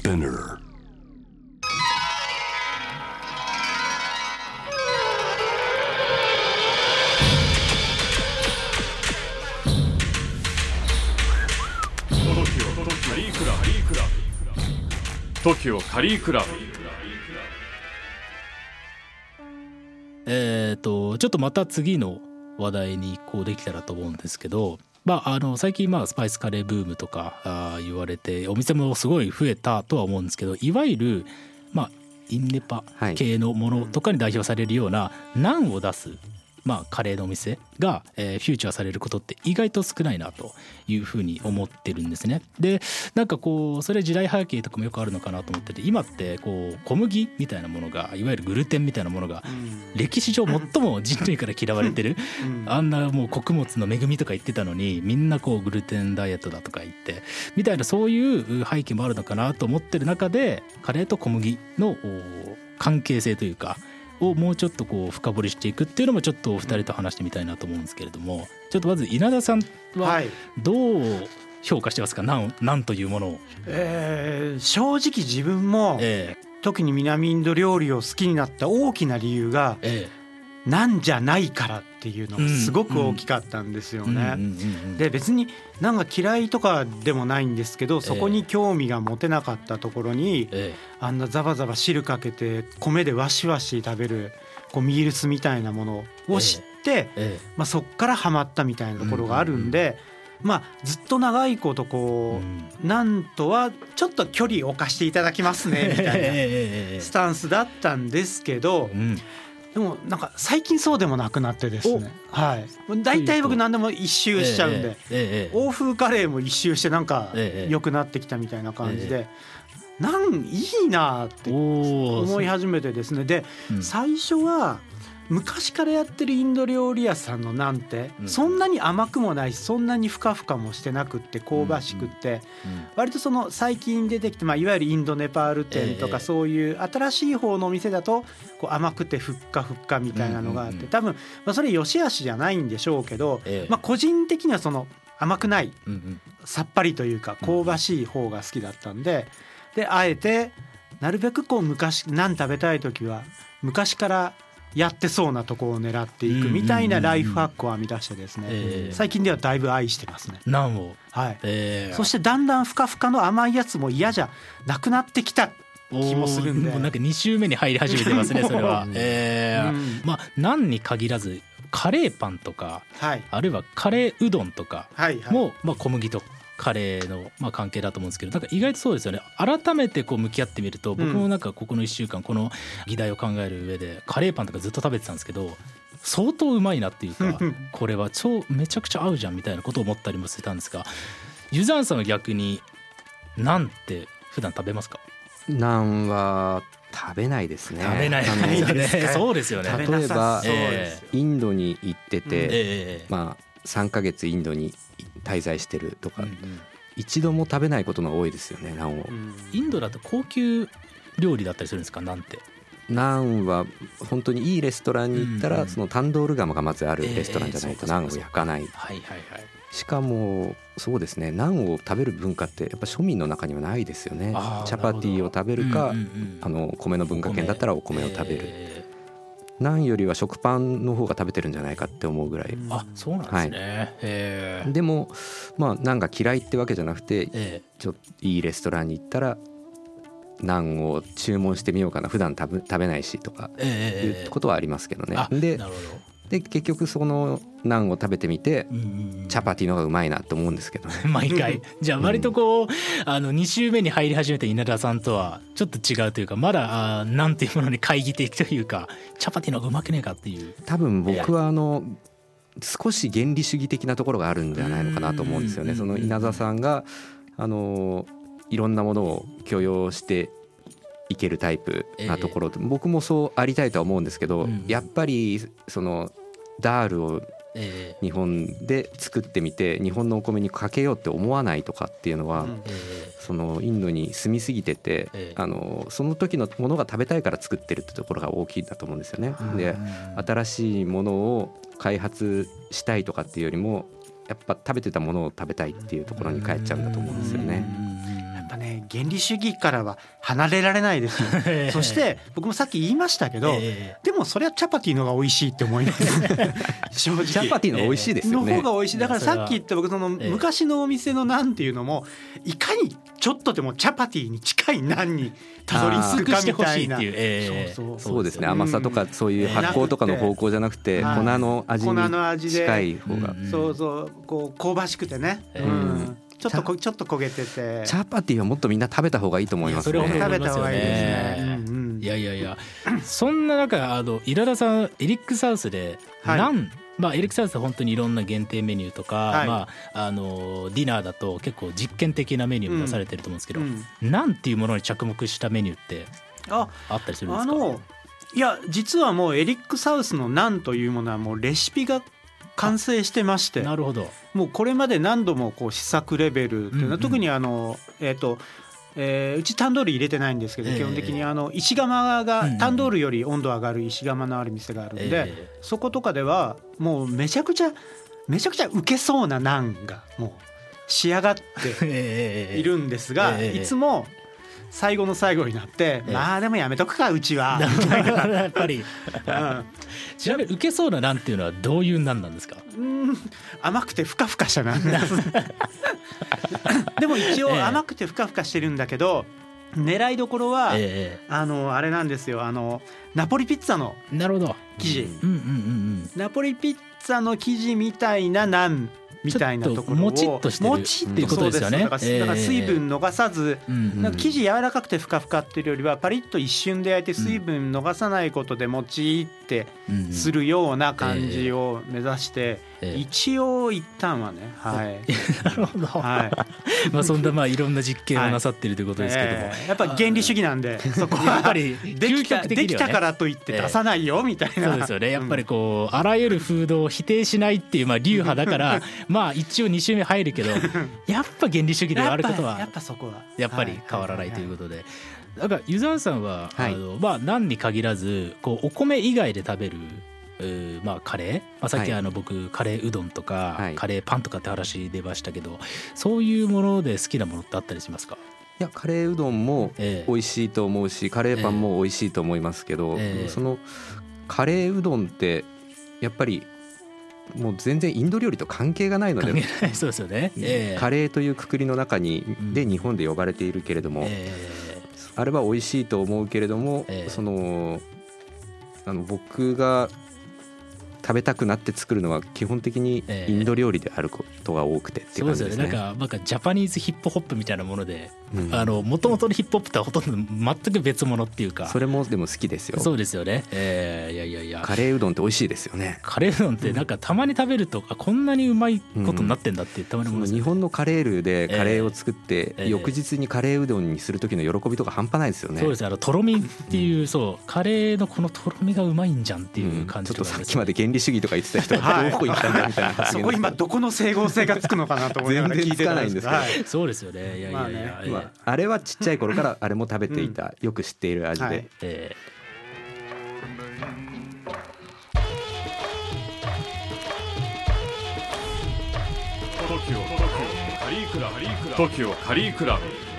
Spinner. カリークラブ TOKIO カリークラブえっ、とちょっとまた次の話題に移行できたらと思うんですけど、まあ、あの最近まあスパイスカレーブームとか言われてお店もすごい増えたとは思うんですけどいわゆるまあインネパはい。系のものとかに代表されるようなナンを出す、まあ、カレーのお店が、えーフューチャーされることって意外と少ないなというふうに思ってるんですね。でなんかこうそれ時代背景とかもよくあるのかなと思ってて今ってこう小麦みたいなものがいわゆるグルテンみたいなものが歴史上最も人類から嫌われてる。あんなもう穀物の恵みとか言ってたのにみんなこうグルテンダイエットだとか言ってみたいなそういう背景もあるのかなと思ってる中でカレーと小麦のお関係性というかをもうちょっとこう深掘りしていくっていうのもちょっとお二人と話してみたいなと思うんですけれどもちょっとまず稲田さんははい。どう評価してますか？なんなんというものを。えー正直自分もえ特に南インド料理を好きになった大きな理由がええなんじゃないからっていうのがすごく大きかったんですよね。で別になんか嫌いとかでもないんですけどそこに興味が持てなかったところにえあんなザバザバ汁かけて米でわしわし食べるこうミールスみたいなものを知って、ええ。まあ、そっからハマったみたいなところがあるんで、まあずっと長いことえこうなんとはちょっと距離を置かしていただきますねみたいなええ。スタンスだったんですけどうんでもなんか最近そうでもなくなってですね。はい。大体僕何でも一周しちゃうんで。ええ欧風カレーも一周してなんかええ良くなってきたみたいな感じで、なんいいなってお思い始めてですね。でうん。最初は昔からやってるインド料理屋さんのなんてうん。そんなに甘くもないしそんなにふかふかもしてなくって香ばしくって。割とその最近出てきてまあいわゆるインドネパール店とええ。かそういう新しい方のお店だとこう甘くてふっかふっかみたいなのがあって多分まあそれ良し悪しじゃないんでしょうけどええ。まあ個人的にはその甘くないさっぱりというか香ばしい方が好きだったんでであえてなるべくこう昔何食べたい時は昔からやってそうなとこを狙っていくみたいなライフハックを編み出してですねええ。最近ではだいぶ愛してますね。ナンを。はい。ええ。そしてだんだんふかふかの甘いやつも嫌じゃなくなってきた気もするんで。なんか2週目に入り始めてますね それは。ええ。うん。まあナンに限らずカレーパンとかはい。あるいはカレーうどんとかはいはい。も、まあ、小麦とカレーの、まあ、関係だと思うんですけどなんか意外とそうですよね。改めてこう向き合ってみると僕もなんかここの1週間この議題を考える上でカレーパンとかずっと食べてたんですけど相当うまいなっていうかこれは超めちゃくちゃ合うじゃんみたいなことを思ったりもしてたんですがユザンさんは逆になんて普段食べますか？ナンは食べないですね。食べないですかそうですよね。食べなさそうですよ。インドに行ってて、ええまあ3ヶ月インドに滞在してるとか、うんうん。一度も食べないことの多いですよねナンを、うんインドだと高級料理だったりするんですかなんて？ナンは本当にいいレストランに行ったら、うんそのタンドール窯がまずあるレストランじゃないええとナンを焼かない、はいはいはい。しかもそうですねナンを食べる文化ってやっぱ庶民の中にはないですよね。チャパティを食べるか、うんうんうん。あの米の文化圏だったらお米を食べる、えナンよりは食パンの方が食べてるんじゃないかって思うぐらい、ーあそうなんですね、へえ。でもまあナンが嫌いってわけじゃなくてえちょっといいレストランに行ったらナンを注文してみようかな。普段食べ食べないしとかえええ。いうことはありますけどね。あでなるほどで結局そのナンを食べてみてうんうんうん。チャパティの方がうまいなと思うんですけどね。毎回。じゃあ割とこうあの2週目に入り始めた稲田さんとはちょっと違うというかまだあーなんていうものに懐疑的というかチャパティの方がうまくねえかっていう。多分僕はあの少し原理主義的なところがあるんではないのかなと思うんですよね。うんその稲田さんがあのいろんなものを許容していけるタイプなところ、僕もそうありたいとは思うんですけど、うん。やっぱりそのダールをえ日本で作ってみて日本のお米にかけようって思わないとかっていうのは、そのインドに住みすぎてて、ええ。あのその時のものが食べたいから作ってるってところが大きいんだと思うんですよね。でー新しいものを開発したいとかっていうよりもやっぱ食べてたものを食べたいっていうところに帰っちゃうんだと思うんですよね。ぱね原理主義からは離れられないですよ。そして僕もさっき言いましたけど、えでもそれはチャパティの方が美味しいって思います。正直。チャパティの美味しいですよね。の方が美味しい。だからさっき言った僕そのええ昔のお店のナンっていうのもいかにちょっとでもチャパティに近いナンにたどり着くかみたいな。あー薄くしてほしいっていう。ええ。そうそう。そうですね。よ甘さとかそういう発酵とかの方向じゃなくてはい粉の味粉の味でに近い方がうんそうそう。こう香ばしくてね、ええうんちょっとこちょっと焦げてて。チャパティはもっとみんな食べた方がいいと思いますね。食べた方がいいですね思いますよね。うんうん。いやいやいや。そんな中あの稲田さんエリックサウスではい。ナン、まあ、エリックサウスって本当にいろんな限定メニューとか、はい。まあ、あのディナーだと結構実験的なメニューも出されてると思うんですけど、うん。ナンっていうものに着目したメニューってああったりするんですか？あのいや実はもうエリック・サウスのナンというものはもうレシピが完成してまして。なるほど。もうこれまで何度もこう試作レベルっていうのは、うんうん。特にあのえっ、とえーうちタンドール入れてないんですけど、ええ。基本的にあの石窯が、うんうんタンドールより温度上がる石窯のある店があるんで、えそことかではもうめちゃくちゃめちゃくちゃウケそうなナンがもう仕上がって え。いるんですが、ええ。いつも最後の最後になって、ええ。まあでもやめとくかうちは、やっぱり。うん。ちなみに受けそうなナンっていうのはどういうナンなんですか？うん。甘くてふかふかしたな でも一応ええ。甘くてふかふかしてるんだけど狙いどころは、えあのあれなんですよ。あのナポリピッツァのえなるほど。生地、うんうんうんうんナポリピッツァの生地みたいなナンみたいなところをちょっともちっとしてるもちってことですよね。だから,、水分逃さず、生地柔らかくてふかふかっていうよりはパリッと一瞬で焼いて水分逃さないことでもちってするような感じを目指して、ええ。一応一旦はねはい。なるほど、はい まあそんなまあいろんな実験をなさってるということですけども、ええやっぱ原理主義なんでそこは やっぱりできたねできたからといって出さないよみたいな、そうですよね。やっぱりこうあらゆる風土を否定しないっていうまあ流派だから まあ一応2周目入るけどやっぱ原理主義であることはぱやっぱそこは。やっぱり変わらないということで。だから湯沢さんは、はい。あのまあ何に限らずこうお米以外で食べるまあカレー、まあ、さっきはい。あの僕カレーうどんとか、はい。カレーパンとかって話出ましたけどそういうもので好きなものってあったりしますか、いやカレーうどんもええ。美味しいと思うしカレーパンも美味しいと思いますけど、ええ。そのカレーうどんってやっぱりもう全然インド料理と関係がないので関係ない。そうですよね、ええ。カレーというくくりの中にうん。で日本で呼ばれているけれども、え。あれは美味しいと思うけれども、ええ。そのあの僕が食べたくなって作るのは基本的にええインド料理であることが多くてっていそう感じですね。すよねなんかなんかジャパニーズヒップホップみたいなものでうん。あの元々のヒップホップとはほとんど全く別物っていうか。それもでも好きですよ。そうですよね、ええいやいやいや。カレーうどんって美味しいですよね。カレーうどんってなんかたまに食べるとあこんなにうまいことになってんだってたまに思いますよね。日本のカレールーでカレーを作って、ええ翌日にカレーうどんにする時の喜びとか半端ないですよね。そうです。あのとろみっていう、そうカレーのこのとろみがうまいんじゃんっていう感じちょっとかさっきまで原理主義とか言ってた人が はい。どこ行ったんだみたいな発そ言こ今どこの整合性がつくのかなと思いながら聞いてたんですけど全然つかないんですはい。そうですよね。いやいやいや、まあね。ええまあ、あれはちっちゃい頃から あれも食べていた、よく知っている味で、はい。えトキオカリークラブ TOKIO カリークラブ